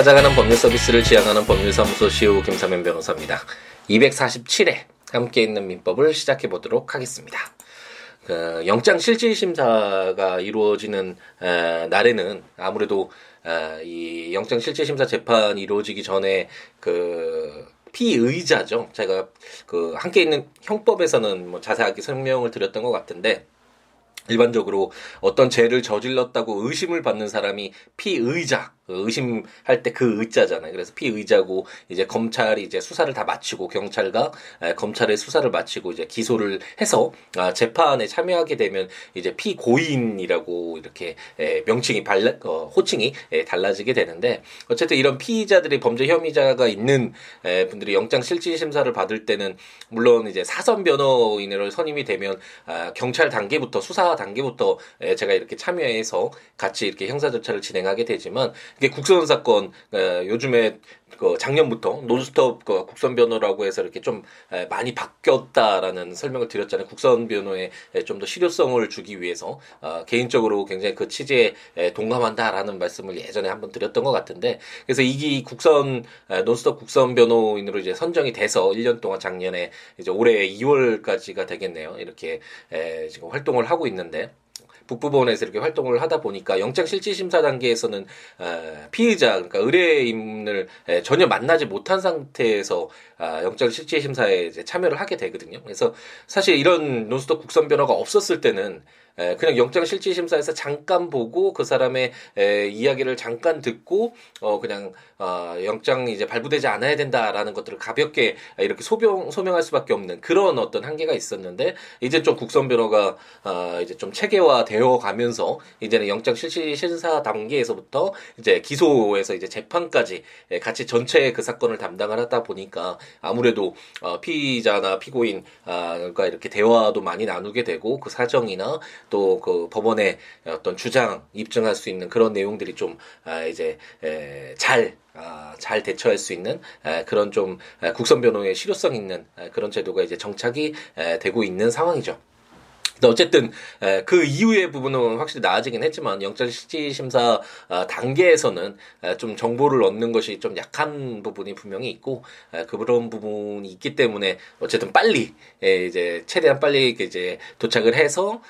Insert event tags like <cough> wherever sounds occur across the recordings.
찾아가는 법률 서비스를 지향하는 법률사무소 시우 김사면 변호사입니다. 247회 함께 있는 민법을 시작해 보도록 하겠습니다. 그 영장 실질 심사가 이루어지는 에, 날에는 아무래도 에, 이 영장 실질 심사 재판이 이루어지기 전에 그 피의자죠. 제가 그 함께 있는 형법에서는 뭐 자세하게 설명을 드렸던 것 같은데 일반적으로 어떤 죄를 저질렀다고 의심을 받는 사람이 피의자 의심할 때 그 의자잖아요. 그래서 피의자고 이제 검찰이 이제 수사를 다 마치고 경찰과 검찰의 수사를 마치고 이제 기소를 해서 아, 재판에 참여하게 되면 이제 피고인이라고 이렇게 명칭이 발라, 어, 호칭이 달라지게 되는데 어쨌든 이런 피의자들이 범죄 혐의자가 있는 분들이 영장 실질 심사를 받을 때는 물론 이제 사선 변호인으로 선임이 되면 아, 경찰 단계부터 수사 단계부터 제가 이렇게 참여해서 같이 이렇게 형사 절차를 진행하게 되지만 이게 국선 사건 에, 요즘에 그 작년부터 논스톱 그 국선 변호라고 해서 이렇게 좀 에, 많이 바뀌었다라는 설명을 드렸잖아요. 국선 변호에 좀 더 실효성을 주기 위해서 어, 개인적으로 굉장히 그 취지에 에, 동감한다라는 말씀을 예전에 한번 드렸던 것 같은데 그래서 이기 국선 에, 논스톱 국선 변호인으로 이제 선정이 돼서 1년 동안 작년에 이제 올해 2월까지가 되겠네요. 이렇게 에, 지금 활동을 하고 있는데 북부법원에서 이렇게 활동을 하다 보니까 영장 실질 심사 단계에서는 어, 피의자 그러니까 의뢰인을 전혀 만나지 못한 상태에서 아, 영장 실질 심사에 참여를 하게 되거든요. 그래서 사실 이런 논스톱 국선 변호가 없었을 때는 에, 그냥 영장 실질 심사에서 잠깐 보고 그 사람의 에, 이야기를 잠깐 듣고 어 그냥 어 영장이 이제 발부되지 않아야 된다라는 것들을 가볍게 이렇게 소명 소명할 수밖에 없는 그런 어떤 한계가 있었는데 이제 좀 국선 변호가 어 이제 좀 체계화 되어 가면서 이제는 영장 실질 심사 단계에서부터 이제 기소에서 이제 재판까지 같이 전체 그 사건을 담당을 하다 보니까 아무래도 어 피의자나 피고인 아 그러니까 이렇게 대화도 많이 나누게 되고 그 사정이나 또 그 법원의 어떤 주장 입증할 수 있는 그런 내용들이 좀 아, 이제 에, 잘 아, 잘 대처할 수 있는 에, 그런 좀 에, 국선 변호의 실효성 있는 에, 그런 제도가 이제 정착이 에, 되고 있는 상황이죠. 어쨌든 그 이후의 부분은 확실히 나아지긴 했지만 영장 실질 심사 아, 단계에서는 좀 정보를 얻는 것이 좀 약한 부분이 분명히 있고 그런 부분이 있기 때문에 어쨌든 빨리 이제 최대한 빨리 이제 도착을 해서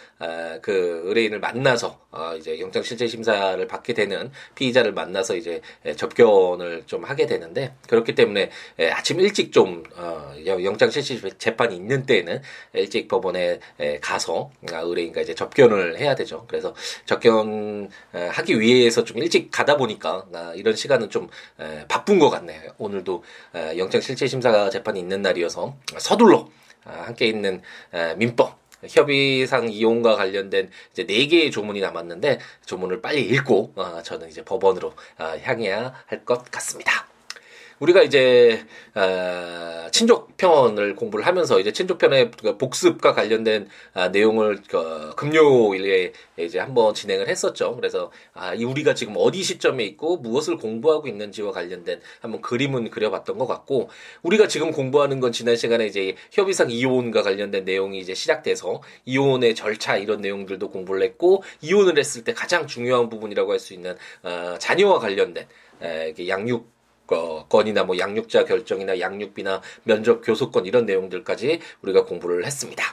그 의뢰인을 만나서 어, 이제 영장 실질 심사를 받게 되는 피의자를 만나서 이제 접견을 좀 하게 되는데 그렇기 때문에 아침 일찍 좀 어, 영장 실질 재판이 있는 때에는 일찍 법원에 가서 아, 의뢰인과 이제 접견을 해야 되죠. 그래서 접견하기 위해서 좀 일찍 가다 보니까 아, 이런 시간은 좀 바쁜 것 같네요. 오늘도 영장 실체 심사 재판이 있는 날이어서 서둘러 아, 함께 있는 민법 협의상 이용과 관련된 이제 네 개의 조문이 남았는데 조문을 빨리 읽고 저는 이제 법원으로 향해야 할 것 같습니다. 우리가 이제 어, 친족 편을 공부를 하면서 이제 친족 편의 그 복습과 관련된 아, 내용을 그, 금요일에 이제 한번 진행을 했었죠. 그래서 아, 이 우리가 지금 어디 시점에 있고 무엇을 공부하고 있는지와 관련된 한번 그림은 그려봤던 것 같고 우리가 지금 공부하는 건 지난 시간에 이제 협의상 이혼과 관련된 내용이 이제 시작돼서 이혼의 절차 이런 내용들도 공부를 했고 이혼을 했을 때 가장 중요한 부분이라고 할 수 있는 어, 자녀와 관련된 에, 양육 건이나 뭐 양육자 결정이나 양육비나 면접 교섭권 이런 내용들까지 우리가 공부를 했습니다.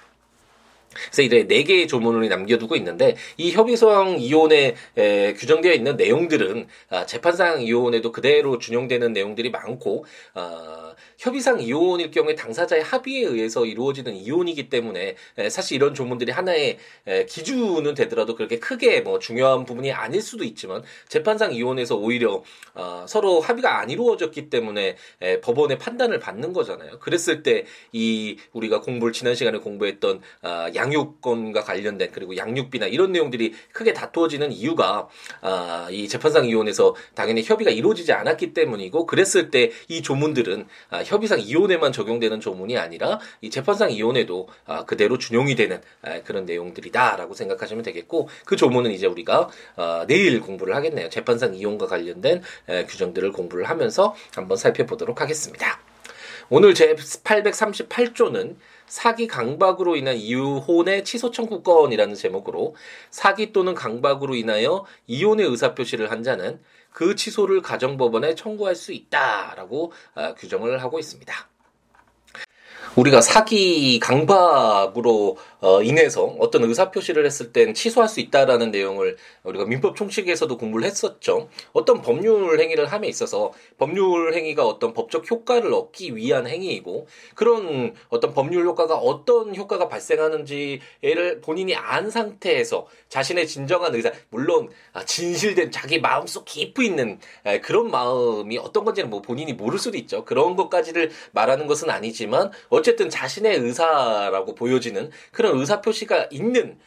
그래서 이제 네 개의 조문을 남겨두고 있는데 이 협의성 이혼에 에, 규정되어 있는 내용들은 아, 재판상 이혼에도 그대로 준용되는 내용들이 많고 아, 협의상 이혼일 경우에 당사자의 합의에 의해서 이루어지는 이혼이기 때문에 에, 사실 이런 조문들이 하나의 에, 기준은 되더라도 그렇게 크게 뭐 중요한 부분이 아닐 수도 있지만 재판상 이혼에서 오히려 어, 서로 합의가 안 이루어졌기 때문에 에, 법원의 판단을 받는 거잖아요. 그랬을 때 이 우리가 공부를 지난 시간에 공부했던 어, 양육 권과 관련된 그리고 양육비나 이런 내용들이 크게 다투어지는 이유가 아, 이 재판상 이혼에서 당연히 협의가 이루어지지 않았기 때문이고 그랬을 때 이 조문들은 아, 협의상 이혼에만 적용되는 조문이 아니라 이 재판상 이혼에도 아, 그대로 준용이 되는 아, 그런 내용들이다라고 생각하시면 되겠고 그 조문은 이제 우리가 아, 내일 공부를 하겠네요. 재판상 이혼과 관련된 에, 규정들을 공부를 하면서 한번 살펴보도록 하겠습니다. 오늘 제 838조는 사기 강박으로 인한 이혼의 취소 청구권이라는 제목으로 사기 또는 강박으로 인하여 이혼의 의사표시를 한 자는 그 취소를 가정법원에 청구할 수 있다라고 어, 규정을 하고 있습니다. 우리가 사기 강박으로 어, 인해서 어떤 의사 표시를 했을 땐 취소할 수 있다라는 내용을 우리가 민법 총칙에서도 공부를 했었죠. 어떤 법률 행위를 함에 있어서 법률 행위가 어떤 법적 효과를 얻기 위한 행위이고 그런 어떤 법률 효과가 어떤 효과가 발생하는지를 본인이 안 상태에서 자신의 진정한 의사 물론 아, 진실된 자기 마음속 깊이 있는 그런 마음이 어떤 건지는 뭐 본인이 모를 수도 있죠. 그런 것까지를 말하는 것은 아니지만 어쨌든 자신의 의사라고 보여지는 그런 의사 표시가 있는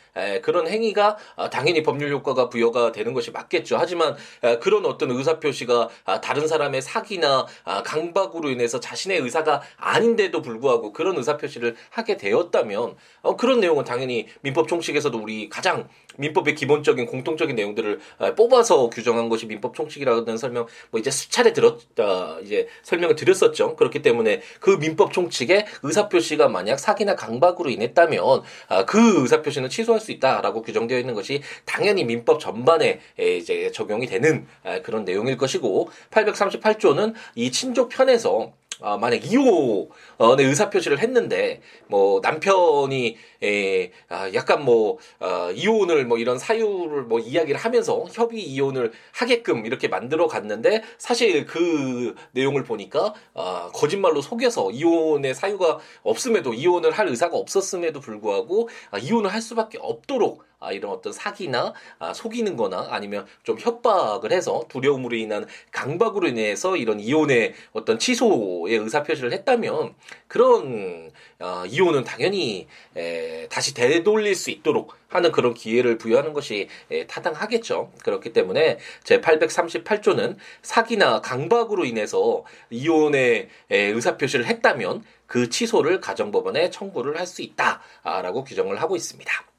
그런 행위가 아, 당연히 법률 효과가 부여가 되는 것이 맞겠죠. 하지만 그런 어떤 의사 표시가 아, 다른 사람의 사기나 아, 강박으로 인해서 자신의 의사가 아닌데도 불구하고 그런 의사 표시를 하게 되었다면 어, 그런 내용은 당연히 민법 총칙에서도 우리 가장 민법의 기본적인 공통적인 내용들을 뽑아서 규정한 것이 민법 총칙이라는 설명 뭐 이제 수차례 들었다 이제 설명을 드렸었죠. 그렇기 때문에 그 민법 총칙에 의사 표시가 만약 사기나 강박으로 인했다면 그 의사 표시는 취소할 수 있다라고 규정되어 있는 것이 당연히 민법 전반에 이제 적용이 되는 그런 내용일 것이고 838조는 이 친족 편에서 아, 만약 이혼의 의사표시를 했는데, 뭐, 남편이, 에, 아, 약간 뭐, 어, 이혼을 뭐 이런 사유를 뭐 이야기를 하면서 협의 이혼을 하게끔 이렇게 만들어 갔는데, 사실 그 내용을 보니까, 아, 거짓말로 속여서 이혼의 사유가 없음에도, 이혼을 할 의사가 없었음에도 불구하고, 아, 이혼을 할 수밖에 없도록, 아, 이런 어떤 사기나 아, 속이는 거나 아니면 좀 협박을 해서 두려움으로 인한 강박으로 인해서 이런 이혼의 어떤 취소의 의사표시를 했다면 그런 어, 이혼은 당연히 에, 다시 되돌릴 수 있도록 하는 그런 기회를 부여하는 것이 에, 타당하겠죠. 그렇기 때문에 제 838조는 사기나 강박으로 인해서 이혼의 에, 의사표시를 했다면 그 취소를 가정법원에 청구를 할 수 있다라고 규정을 하고 있습니다.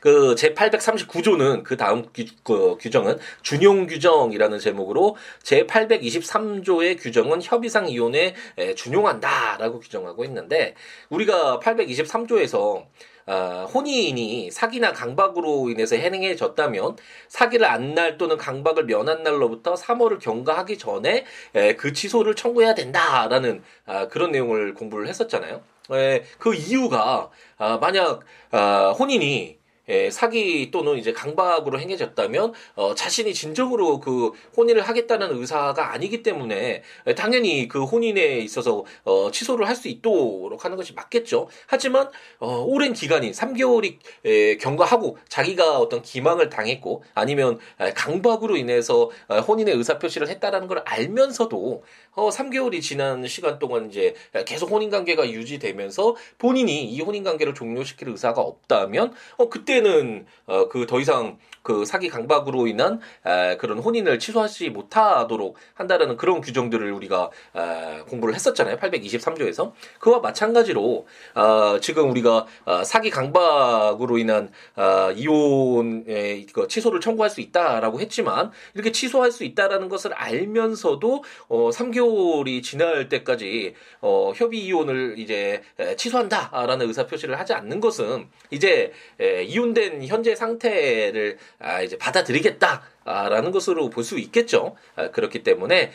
그 제 839조는 그 다음 규, 그 규정은 준용 규정이라는 제목으로 제 823조의 규정은 협의상 이혼에 준용한다라고 규정하고 있는데 우리가 823조에서 어, 혼인이 사기나 강박으로 인해서 해행해졌다면 사기를 안 날 또는 강박을 면한 날로부터 3월을 경과하기 전에 에, 그 취소를 청구해야 된다라는 아, 그런 내용을 공부를 했었잖아요. 에, 그 이유가 아, 만약 아, 혼인이 예, 사기 또는 이제 강박으로 행해졌다면 어, 자신이 진정으로 그 혼인을 하겠다는 의사가 아니기 때문에 예, 당연히 그 혼인에 있어서 어, 취소를 할 수 있도록 하는 것이 맞겠죠. 하지만 어, 오랜 기간이 3개월이 예, 경과하고 자기가 어떤 기망을 당했고 아니면 예, 강박으로 인해서 어, 혼인의 의사 표시를 했다라는 걸 알면서도 어, 3개월이 지난 시간 동안 이제 계속 혼인 관계가 유지되면서 본인이 이 혼인 관계를 종료시킬 의사가 없다면 어 그때 는 어, 그 더 이상 그 사기 강박으로 인한 에, 그런 혼인을 취소하지 못하도록 한다라는 그런 규정들을 우리가 에, 공부를 했었잖아요. 823조에서 그와 마찬가지로 어, 지금 우리가 어, 사기 강박으로 인한 어, 이혼의 그 취소를 청구할 수 있다라고 했지만 이렇게 취소할 수 있다라는 것을 알면서도 어, 3개월이 지날 때까지 어, 협의 이혼을 이제 에, 취소한다라는 의사 표시를 하지 않는 것은 이제 에, 이혼 된 현재 상태를 아, 이제 받아들이겠다. 라는 것으로 볼 수 있겠죠. 아, 그렇기 때문에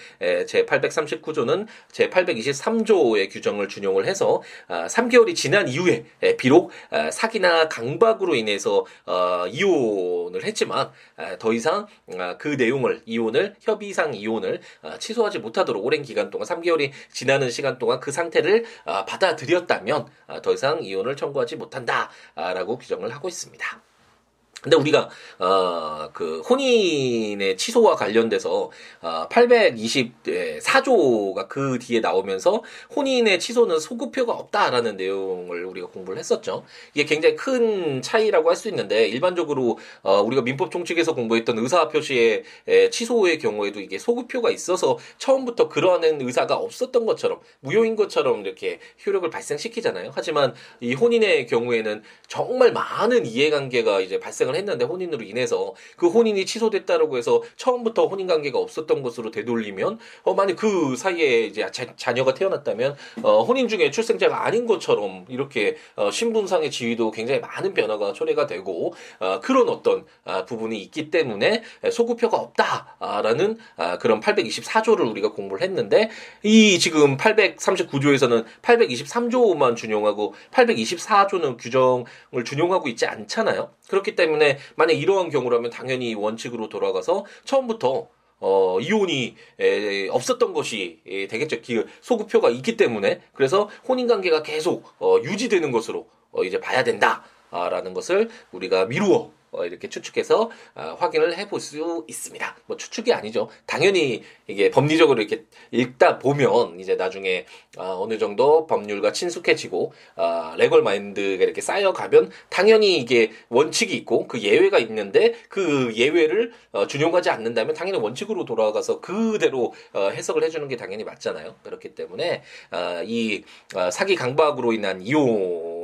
제 839조는 제 823조의 규정을 준용을 해서 3개월이 아, 지난 이후에 비록 사기나 강박으로 인해서 어, 이혼을 했지만 더 이상 그 내용을 이혼을 협의상 이혼을 취소하지 못하도록 오랜 기간 동안 3개월이 지나는 시간 동안 그 상태를 받아들였다면 더 이상 이혼을 청구하지 못한다라고 규정을 하고 있습니다. 근데 우리가 어그 혼인의 취소와 관련돼서 어 824조가 그 뒤에 나오면서 혼인의 취소는 소급표가 없다라는 내용을 우리가 공부를 했었죠. 이게 굉장히 큰 차이라고 할 수 있는데 일반적으로 어 우리가 민법 총칙에서 공부했던 의사 표시의 취소의 경우에도 이게 소급표가 있어서 처음부터 그러한 의사가 없었던 것처럼 무효인 것처럼 이렇게 효력을 발생시키잖아요. 하지만 이 혼인의 경우에는 정말 많은 이해관계가 이제 발생을 했는데 혼인으로 인해서 그 혼인이 취소됐다라고 해서 처음부터 혼인 관계가 없었던 것으로 되돌리면 어 만약 그 사이에 이제 자, 녀가 태어났다면 어 혼인 중에 출생자가 아닌 것처럼 이렇게 어 신분상의 지위도 굉장히 많은 변화가 초래가 되고 어 그런 어떤 아, 부분이 있기 때문에 소급표가 없다라는 아, 그런 824조를 우리가 공부를 했는데 이 지금 839조에서는 823조만 준용하고 824조는 규정을 준용하고 있지 않잖아요. 그렇기 때문에 만약 이러한 경우라면 당연히 원칙으로 돌아가서 처음부터 어, 이혼이 에, 없었던 것이 에, 되겠죠. 그 소급표가 있기 때문에 그래서 혼인 관계가 계속 어, 유지되는 것으로 어, 이제 봐야 된다라는 것을 우리가 미루어 어, 이렇게 추측해서 어, 확인을 해볼 수 있습니다. 뭐 추측이 아니죠. 당연히 이게 법리적으로 이렇게 읽다 보면 이제 나중에 어, 어느 정도 법률과 친숙해지고 어, 레걸 마인드가 이렇게 쌓여가면 당연히 이게 원칙이 있고 그 예외가 있는데 그 예외를 어, 준용하지 않는다면 당연히 원칙으로 돌아가서 그대로 어, 해석을 해주는 게 당연히 맞잖아요. 그렇기 때문에 어, 이 어, 사기 강박으로 인한 이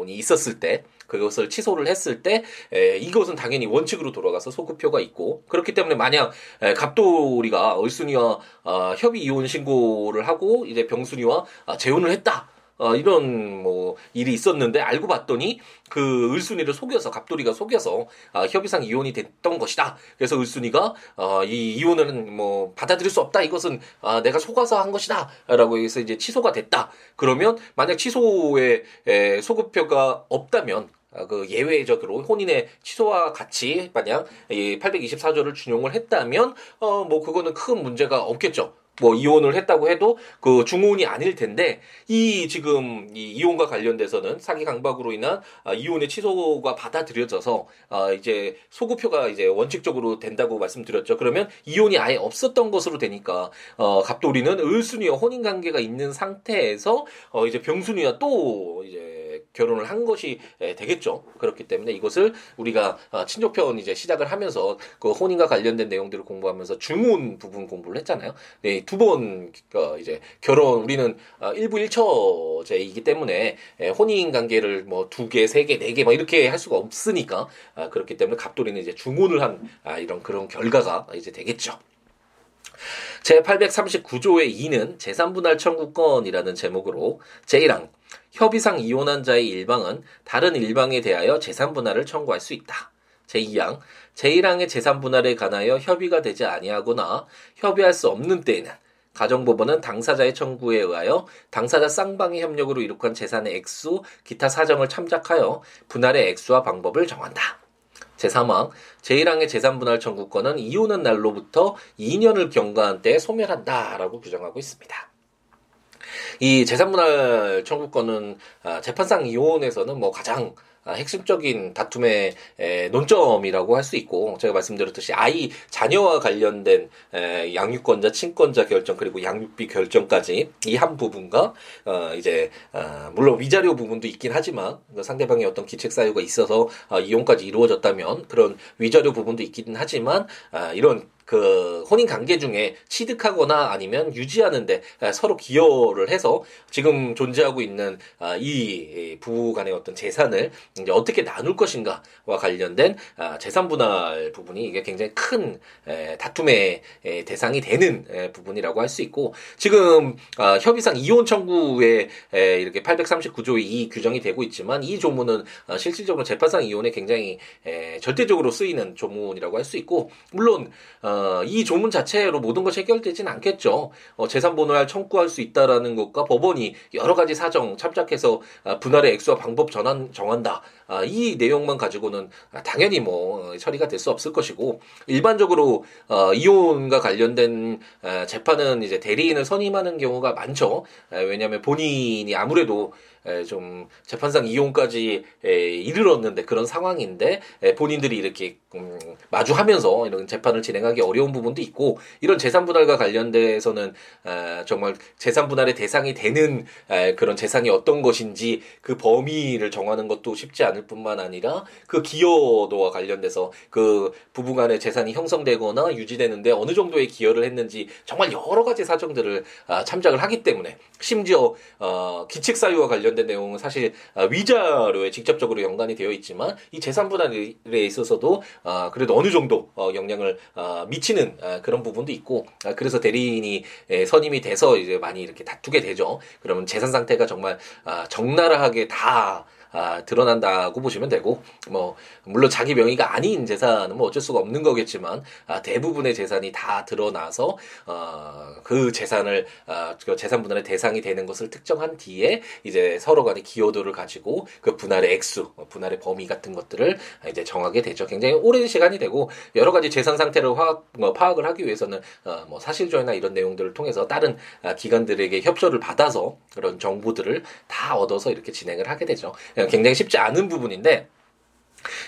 혼이 있었을 때 그것을 취소를 했을 때 에, 이것은 당연히 원칙으로 돌아가서 소급표가 있고 그렇기 때문에 만약 에, 갑돌이가 얼순이와 어, 협의 이혼 신고를 하고 이제 병순이와 아, 재혼을 했다. 어, 이런 뭐 일이 있었는데 알고 봤더니 그 을순이를 속여서 갑돌이가 속여서 아, 협의상 이혼이 됐던 것이다. 그래서 을순이가 어, 이 이혼은 뭐 받아들일 수 없다. 이것은 아, 내가 속아서 한 것이다라고 해서 이제 취소가 됐다. 그러면 만약 취소에 에, 소급표가 없다면 아, 그 예외적으로 혼인의 취소와 같이 만약 이 824조를 준용을 했다면 어 뭐 그거는 큰 문제가 없겠죠. 뭐 이혼을 했다고 해도 그 중혼이 아닐 텐데 이 지금 이 이혼과 관련돼서는 사기 강박으로 인한 아, 이혼의 취소가 받아들여져서 아 이제 소급표가 이제 원칙적으로 된다고 말씀드렸죠. 그러면 이혼이 아예 없었던 것으로 되니까 어 갑돌이는 을순이와 혼인 관계가 있는 상태에서 어 이제 병순이와 또 이제 결혼을 한 것이 되겠죠. 그렇기 때문에 이것을 우리가 어, 친족편 이제 시작을 하면서 그 혼인과 관련된 내용들을 공부하면서 중혼 부분 공부를 했잖아요. 네, 두번 어, 이제 결혼 우리는 1부 어, 1처제이기 때문에 혼인 관계를 뭐 두 개, 세 개, 네 개 막 이렇게 할 수가 없으니까 아, 그렇기 때문에 갑돌이는 이제 중혼을 한 아, 이런 그런 결과가 이제 되겠죠. 제839조의 2는 재산분할 청구권이라는 제목으로 제1항 협의상 이혼한 자의 일방은 다른 일방에 대하여 재산 분할을 청구할 수 있다. 제2항 제1항의 재산 분할에 관하여 협의가 되지 아니하거나 협의할 수 없는 때에는 가정법원은 당사자의 청구에 의하여 당사자 쌍방의 협력으로 이룩한 재산의 액수, 기타 사정을 참작하여 분할의 액수와 방법을 정한다. 제3항 제1항의 재산 분할 청구권은 이혼한 날로부터 2년을 경과한 때에 소멸한다라고 규정하고 있습니다. 이 재산분할 청구권은 아, 재판상 이혼에서는 뭐 가장 아, 핵심적인 다툼의 논점이라고 할 수 있고 제가 말씀드렸듯이 아이 자녀와 관련된 양육권자, 친권자 결정 그리고 양육비 결정까지 이 한 부분과 어 이제 어 물론 위자료 부분도 있긴 하지만 그 상대방의 어떤 기책 사유가 있어서 어 이혼까지 이루어졌다면 그런 위자료 부분도 있긴 하지만 아, 이런 그 혼인 관계 중에 취득하거나 아니면 유지하는데 서로 기여를 해서 지금 존재하고 있는 아, 이 부부 간의 어떤 재산을 이제 어떻게 나눌 것인가와 관련된 아, 재산 분할 부분이 이게 굉장히 큰 다툼의 대상이 되는 부분이라고 할 수 있고 지금 아, 협의상 이혼 청구에 이렇게 839조의 이 규정이 되고 있지만 이 조문은 실질적으로 재판상 이혼에 굉장히 절대적으로 쓰이는 조문이라고 할 수 있고 물론 어, 이 조문 자체로 모든 것이 해결되지는 않겠죠. 어, 재산분할 청구할 수 있다라는 것과 법원이 여러 가지 사정 참작해서 아, 분할의 액수와 방법 전환 정한다. 아, 이 내용만 가지고는 당연히 뭐 처리가 될 수 없을 것이고 일반적으로 어, 이혼과 관련된 에, 재판은 이제 대리인을 선임하는 경우가 많죠. 에, 왜냐하면 본인이 아무래도 좀 재판상 이혼까지 이르렀는데 그런 상황인데 본인들이 이렇게 음, 마주하면서 이런 재판을 진행하기 어려운 부분도 있고 이런 재산 분할과 관련돼서는 정말 재산 분할의 대상이 되는 그런 재산이 어떤 것인지 그 범위를 정하는 것도 쉽지 않을 뿐만 아니라 그 기여도와 관련돼서 그 부부간의 재산이 형성되거나 유지되는데 어느 정도의 기여를 했는지 정말 여러 가지 사정들을 아, 참작을 하기 때문에 심지어 어, 기책 사유와 관련 관련된 내용은 사실 아, 위자료에 직접적으로 연관이 되어 있지만 이 재산 분할에 있어서도 아, 그래도 어느 정도 어, 영향을 아, 미치는 아, 그런 부분도 있고 아, 그래서 대리인이 에, 선임이 돼서 이제 많이 이렇게 다투게 되죠. 그러면 재산 상태가 정말 아, 적나라하게 다 아, 드러난다고 보시면 되고 뭐 물론 자기 명의가 아닌 재산은 뭐 어쩔 수가 없는 거겠지만 아, 대부분의 재산이 다 드러나서 어, 그 재산을 아, 그 재산 분할의 대상이 되는 것을 특정한 뒤에 이제 서로 간의 기여도를 가지고 그 분할의 액수, 어, 분할의 범위 같은 것들을 이제 정하게 되죠. 굉장히 오랜 시간이 되고 여러 가지 재산 상태를 화학, 뭐 파악을 하기 위해서는 어, 뭐 사실조회나 이런 내용들을 통해서 다른 아, 기관들에게 협조를 받아서 그런 정보들을 다 얻어서 이렇게 진행을 하게 되죠. 굉장히 쉽지 않은 부분인데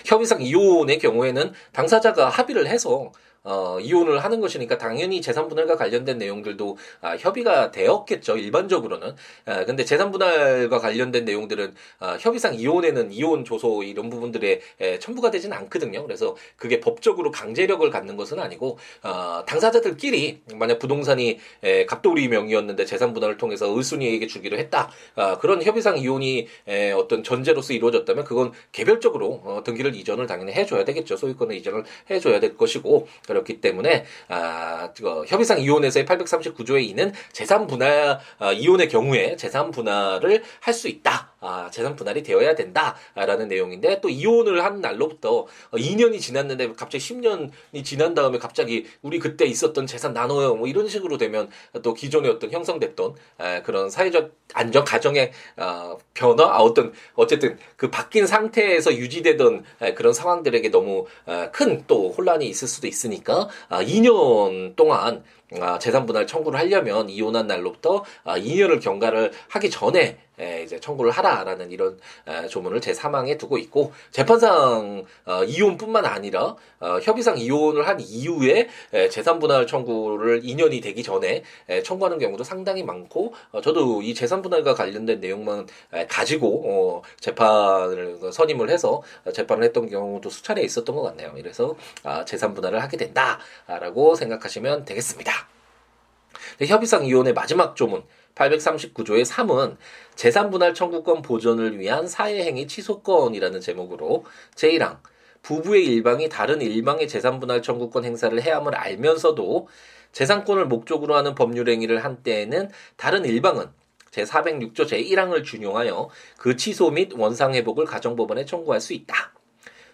협의상 이혼의 경우에는 당사자가 합의를 해서 어, 이혼을 하는 것이니까 당연히 재산 분할과 관련된 내용들도 아, 협의가 되었겠죠 일반적으로는. 아, 근데 재산 분할과 관련된 내용들은 아, 협의상 이혼에는 이혼 조소 이런 부분들에 에, 첨부가 되진 않거든요. 그래서 그게 법적으로 강제력을 갖는 것은 아니고 어, 당사자들끼리 만약 부동산이 에, 갑돌이 명의였는데 재산 분할을 통해서 을순이에게 주기로 했다. 아, 그런 협의상 이혼이 에, 어떤 전제로서 이루어졌다면 그건 개별적으로 어, 등기를 이전을 당연히 해줘야 되겠죠. 소유권을 이전을 해줘야 될 것이고 그렇기 때문에 아, 어, 협의상 이혼에서의 839조의 2는 재산 분할 아, 이혼의 경우에 재산 분할을 할 수 있다. 아, 재산 분할이 되어야 된다라는 내용인데 또 이혼을 한 날로부터 2년이 지났는데 갑자기 10년이 지난 다음에 갑자기 우리 그때 있었던 재산 나눠요 뭐 이런 식으로 되면 또 기존에 어떤 형성됐던 에, 그런 사회적 안정 가정의 어, 변화 아, 어떤 어쨌든 그 바뀐 상태에서 유지되던 에, 그런 상황들에게 너무 큰 또 혼란이 있을 수도 있으니까 아, 2년 동안 아, 재산 분할 청구를 하려면 이혼한 날로부터 아, 2년을 경과를 하기 전에 에, 이제 청구를 하라라는 이런 에, 조문을 제 사망에 두고 있고 재판상 어, 이혼뿐만 아니라 어, 협의상 이혼을 한 이후에 에, 재산 분할 청구를 2년이 되기 전에 에, 청구하는 경우도 상당히 많고 어, 저도 이 재산 분할과 관련된 내용만 에, 가지고 어, 재판을 선임을 해서 재판을 했던 경우도 수차례 있었던 것 같네요. 그래서 아, 재산 분할을 하게 된다라고 생각하시면 되겠습니다. 협의상 이혼의 마지막 조문 839조의 3은 재산분할 청구권 보존을 위한 사회행위 취소권이라는 제목으로 제1항 부부의 일방이 다른 일방의 재산분할 청구권 행사를 해야함을 알면서도 재산권을 목적으로 하는 법률 행위를 한 때에는 다른 일방은 제406조 제1항을 준용하여 그 취소 및 원상회복을 가정법원에 청구할 수 있다.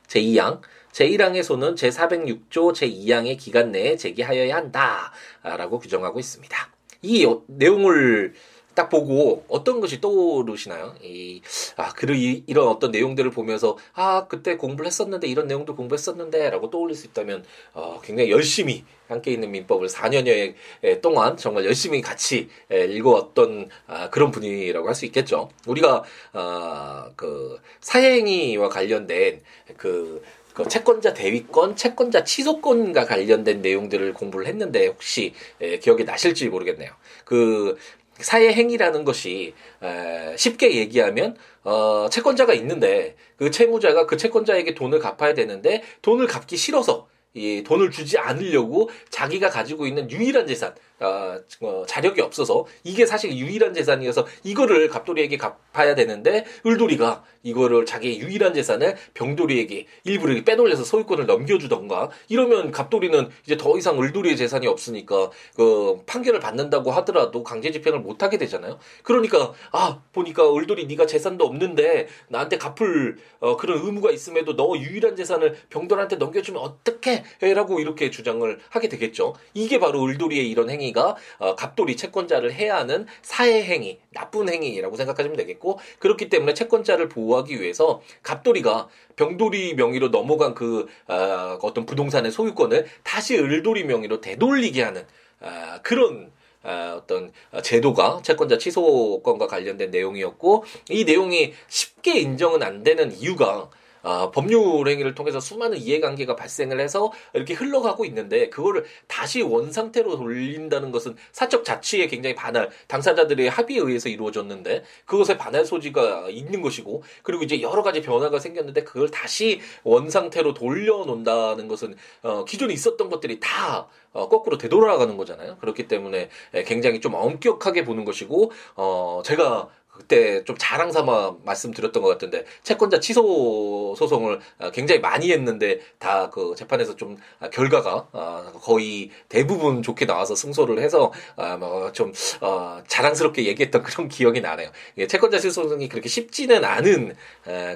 제2항 제1항에서는 제406조 제2항의 기간 내에 제기하여야 한다라고 규정하고 있습니다. 이 내용을 딱 보고 어떤 것이 떠오르시나요? 이, 아, 이, 이런 어떤 내용들을 보면서, 아, 그때 공부를 했었는데, 이런 내용도 공부했었는데, 라고 떠올릴 수 있다면, 어, 굉장히 열심히 함께 있는 민법을 4년여 동안 정말 열심히 같이 읽어왔던 아, 그런 분이라고 할 수 있겠죠. 우리가, 아, 그, 사행위와 관련된 그, 그 채권자 대위권, 채권자 취소권과 관련된 내용들을 공부를 했는데 혹시 에, 기억이 나실지 모르겠네요. 그 사회 행위라는 것이 에, 쉽게 얘기하면 어, 채권자가 있는데 그 채무자가 그 채권자에게 돈을 갚아야 되는데 돈을 갚기 싫어서 이 돈을 주지 않으려고 자기가 가지고 있는 유일한 재산, 어, 어, 자력이 없어서 이게 사실 유일한 재산이어서 이거를 갑돌이에게 갚아야 되는데 을돌이가 이거를 자기의 유일한 재산을 병돌이에게 일부를 빼돌려서 소유권을 넘겨주던가 이러면 갑돌이는 이제 더 이상 을돌이의 재산이 없으니까 그 판결을 받는다고 하더라도 강제 집행을 못 하게 되잖아요. 그러니까 아 보니까 을돌이 네가 재산도 없는데 나한테 갚을 어, 그런 의무가 있음에도 너 유일한 재산을 병돌한테 넘겨주면 어떻게? 라고 이렇게 주장을 하게 되겠죠. 이게 바로 을돌이의 이런 행위 가 어, 갑돌이 채권자를 해야 하는 사회 행위, 나쁜 행위라고 생각하시면 되겠고 그렇기 때문에 채권자를 보호하기 위해서 갑돌이가 병돌이 명의로 넘어간 그 어, 어떤 부동산의 소유권을 다시 을돌이 명의로 되돌리게 하는 어, 그런 어, 어떤 제도가 채권자 취소권과 관련된 내용이었고 이 내용이 쉽게 인정은 안 되는 이유가 아, 법률 행위를 통해서 수많은 이해관계가 발생을 해서 이렇게 흘러가고 있는데 그거를 다시 원 상태로 돌린다는 것은 사적 자치에 굉장히 반할 당사자들의 합의에 의해서 이루어졌는데 그것에 반할 소지가 있는 것이고 그리고 이제 여러 가지 변화가 생겼는데 그걸 다시 원 상태로 돌려놓는다는 것은 어, 기존에 있었던 것들이 다 어, 거꾸로 되돌아가는 거잖아요. 그렇기 때문에 굉장히 좀 엄격하게 보는 것이고 어, 제가 그때 좀 자랑 삼아 말씀드렸던 것 같은데 채권자 취소 소송을 어, 굉장히 많이 했는데 다 그 재판에서 좀 아, 결과가 어, 거의 대부분 좋게 나와서 승소를 해서 아, 뭐좀 어, 자랑스럽게 얘기했던 <laughs> 그런 기억이 나네요. 채권자 취소 소송이 그렇게 쉽지는 않은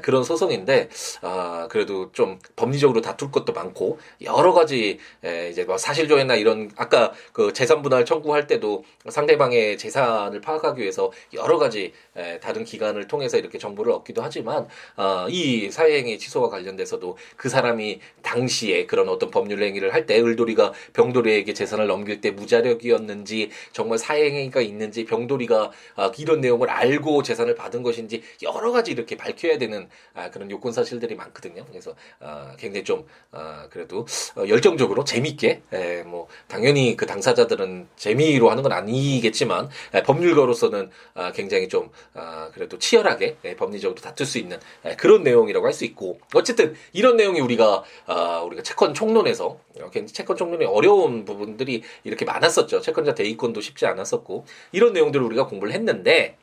그런 소송인데 그래도 좀 법리적으로 다툴 것도 많고 여러 가지 이제 뭐 사실조회나 이런 아까 그 재산 분할 청구할 때도 상대방의 재산을 파악하기 위해서 여러 가지 다른 기관을 통해서 이렇게 정보를 얻기도 하지만 어, 이 사회행위 취소와 관련돼서도 그 사람이 당시에 그런 어떤 법률 행위를 할 때 을돌이가 병돌이에게 재산을 넘길 때 무자력이었는지 정말 사회행위가 있는지 병돌이가 어, 이런 내용을 알고 재산을 받은 것인지 여러 가지 이렇게 밝혀야 되는 아, 그런 요건 사실들이 많거든요. 그래서 어, 굉장히 좀 어, 그래도 어, 열정적으로 재밌게 에, 뭐 당연히 그 당사자들은 재미로 하는 건 아니겠지만 에, 법률가로서는 아, 굉장히 좀 아, 그래도 치열하게 예, 법리적으로 다툴 수 있는 예, 그런 내용이라고 할 수 있고 어쨌든 이런 내용이 우리가 아, 우리가 채권 총론에서 채권 총론의 어려운 부분들이 이렇게 많았었죠. 채권자 대위권도 쉽지 않았었고 이런 내용들을 우리가 공부를 했는데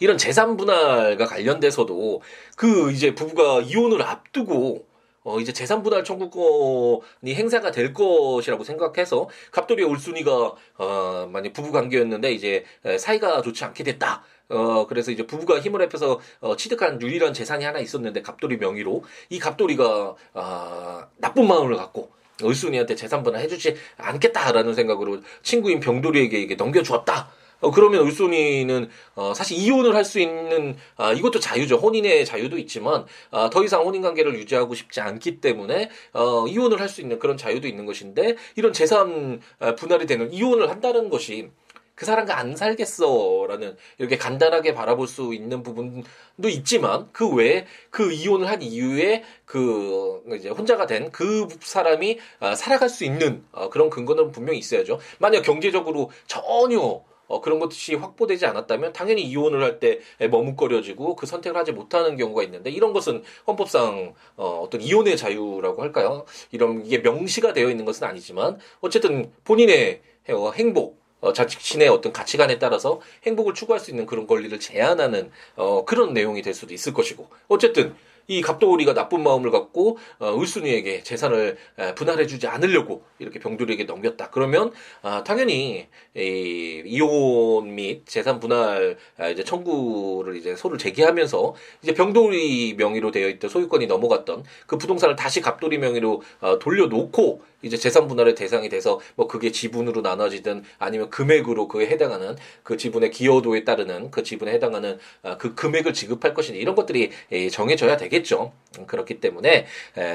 이런 재산 분할과 관련돼서도 그 이제 부부가 이혼을 앞두고 어, 이제 재산 분할 청구권이 행사가 될 것이라고 생각해서 갑돌이와 울순이가 어, 만약 부부 관계였는데 이제 사이가 좋지 않게 됐다. 어, 그래서 이제 부부가 힘을 합해서 어, 취득한 유일한 재산이 하나 있었는데 갑돌이 명의로 이 갑돌이가 어, 나쁜 마음을 갖고 을순이한테 재산 분할 해주지 않겠다라는 생각으로 친구인 병돌이에게 이게 넘겨주었다. 어, 그러면 을순이는 어, 사실 이혼을 할 수 있는 아, 이것도 자유죠. 혼인의 자유도 있지만 아, 더 이상 혼인 관계를 유지하고 싶지 않기 때문에 어, 이혼을 할 수 있는 그런 자유도 있는 것인데 이런 재산 아, 분할이 되는 이혼을 한다는 것이 그 사람과 안 살겠어라는 이렇게 간단하게 바라볼 수 있는 부분도 있지만 그 외에 그 이혼을 한 이후에 그 이제 혼자가 된 그 사람이 아, 살아갈 수 있는 어, 그런 근거는 분명히 있어야죠. 만약 경제적으로 전혀 어, 그런 것이 확보되지 않았다면 당연히 이혼을 할 때 머뭇거려지고 그 선택을 하지 못하는 경우가 있는데 이런 것은 헌법상 어, 어떤 이혼의 자유라고 할까요? 이런 이게 명시가 되어 있는 것은 아니지만 어쨌든 본인의 행복 어, 자신의 어떤 가치관에 따라서 행복을 추구할 수 있는 그런 권리를 제한하는 어, 그런 내용이 될 수도 있을 것이고. 어쨌든 이 갑돌이가 나쁜 마음을 갖고 어, 을순이에게 재산을 에, 분할해주지 않으려고 이렇게 병돌이에게 넘겼다. 그러면 아, 당연히 이, 이혼 및 재산 분할 아, 이제 청구를 이제 소를 제기하면서 이제 병돌이 명의로 되어 있던 소유권이 넘어갔던 그 부동산을 다시 갑돌이 명의로 어, 돌려놓고 이제 재산 분할의 대상이 돼서 뭐 그게 지분으로 나눠지든 아니면 금액으로 그에 해당하는 그 지분의 기여도에 따르는 그 지분에 해당하는 어, 그 금액을 지급할 것이니 이런 것들이 예, 정해져야 되겠 죠. 그렇기 때문에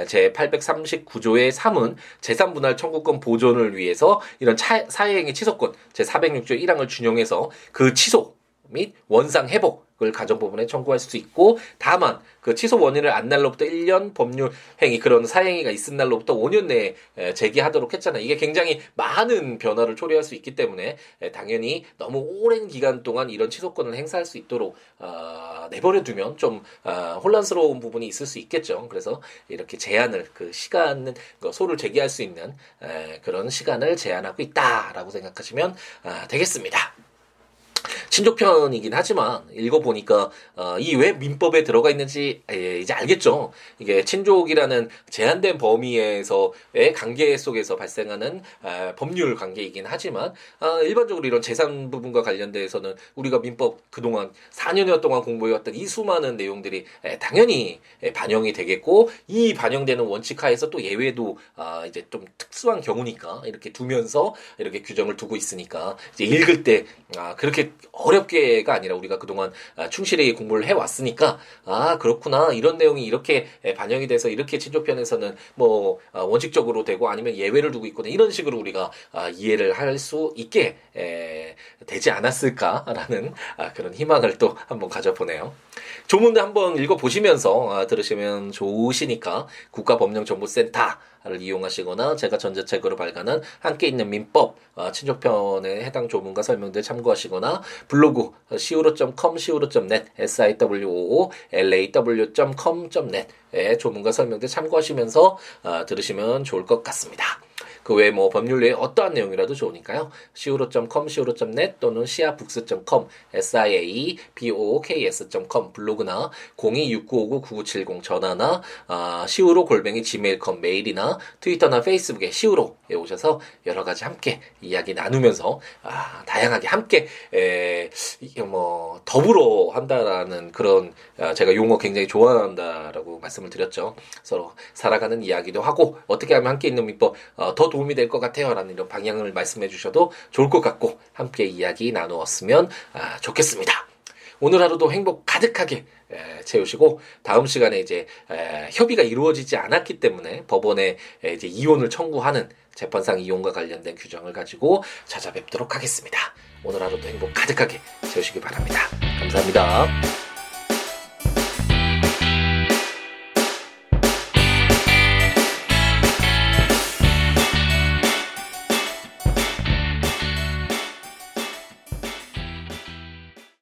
제 839조의 3은 재산 분할 청구권 보존을 위해서 이런 사회행위 취소권 제 406조 1항을 준용해서 그 취소 및 원상 회복 을 가정법원에 청구할 수 있고 다만 그 취소 원인을 안 날로부터 1년 법률 행위 그런 사행위가 있은 날로부터 5년 내에 제기하도록 했잖아요. 이게 굉장히 많은 변화를 초래할 수 있기 때문에 당연히 너무 오랜 기간 동안 이런 취소권을 행사할 수 있도록 어, 내버려 두면 좀 어, 혼란스러운 부분이 있을 수 있겠죠. 그래서 이렇게 제한을 그 시간은 그 소를 제기할 수 있는 에, 그런 시간을 제한하고 있다라고 생각하시면 아, 되겠습니다. 친족편이긴 하지만 읽어보니까 어, 이왜 민법에 들어가 있는지 에, 이제 알겠죠. 이게 친족이라는 제한된 범위에서의 관계 속에서 발생하는 아, 법률 관계이긴 하지만 아, 일반적으로 이런 재산 부분과 관련돼서는 우리가 민법 그동안 4년여 동안 공부해왔던 이 수많은 내용들이 에, 당연히 에, 반영이 되겠고 이 반영되는 원칙 하에서 또 예외도 아, 이제 좀 특수한 경우니까 이렇게 두면서 이렇게 규정을 두고 있으니까 이제 읽을 때 아, 그렇게 어렵게가 아니라 우리가 그동안 아, 충실히 공부를 해왔으니까 아 그렇구나 이런 내용이 이렇게 반영이 돼서 이렇게 친족편에서는 뭐 아, 원칙적으로 되고 아니면 예외를 두고 있거든 이런 식으로 우리가 아, 이해를 할 수 있게 되지 않았을까라는 그런 희망을 또 한번 가져보네요. 조문도 한번 읽어보시면서 들으시면 좋으시니까 국가법령정보센터 를 이용하시거나 제가 전자책으로 발간한 함께 있는 민법 어, 친족편에 해당 조문과 설명들 참고하시거나 블로그 siwo.com siwo.net siwo law.com.net에 조문과 설명들 참고하시면서 어, 들으시면 좋을 것 같습니다. 그 외에 뭐 법률 외에 어떠한 내용이라도 좋으니까요. siwo.com, siwo.net 또는 siabooks.com, siabooks.com 블로그나 026959-9970 전화나 아, siwo 골뱅이 gmail.com 메일이나 트위터나 페이스북에 siwo에 오셔서 여러 가지 함께 이야기 나누면서 아, 다양하게 함께 에, 뭐 더불어 한다라는 그런 아, 제가 용어 굉장히 좋아한다라고 말씀을 드렸죠. 서로 살아가는 이야기도 하고 어떻게 하면 함께 있는 민법 어, 더 도움이 될 것 같아요라는 이런 방향을 말씀해 주셔도 좋을 것 같고 함께 이야기 나누었으면 아, 좋겠습니다. 오늘 하루도 행복 가득하게 에, 채우시고 다음 시간에 이제 에, 협의가 이루어지지 않았기 때문에 법원에 에, 이제 이혼을 청구하는 재판상 이혼과 관련된 규정을 가지고 찾아뵙도록 하겠습니다. 오늘 하루도 행복 가득하게 채우시기 바랍니다. 감사합니다.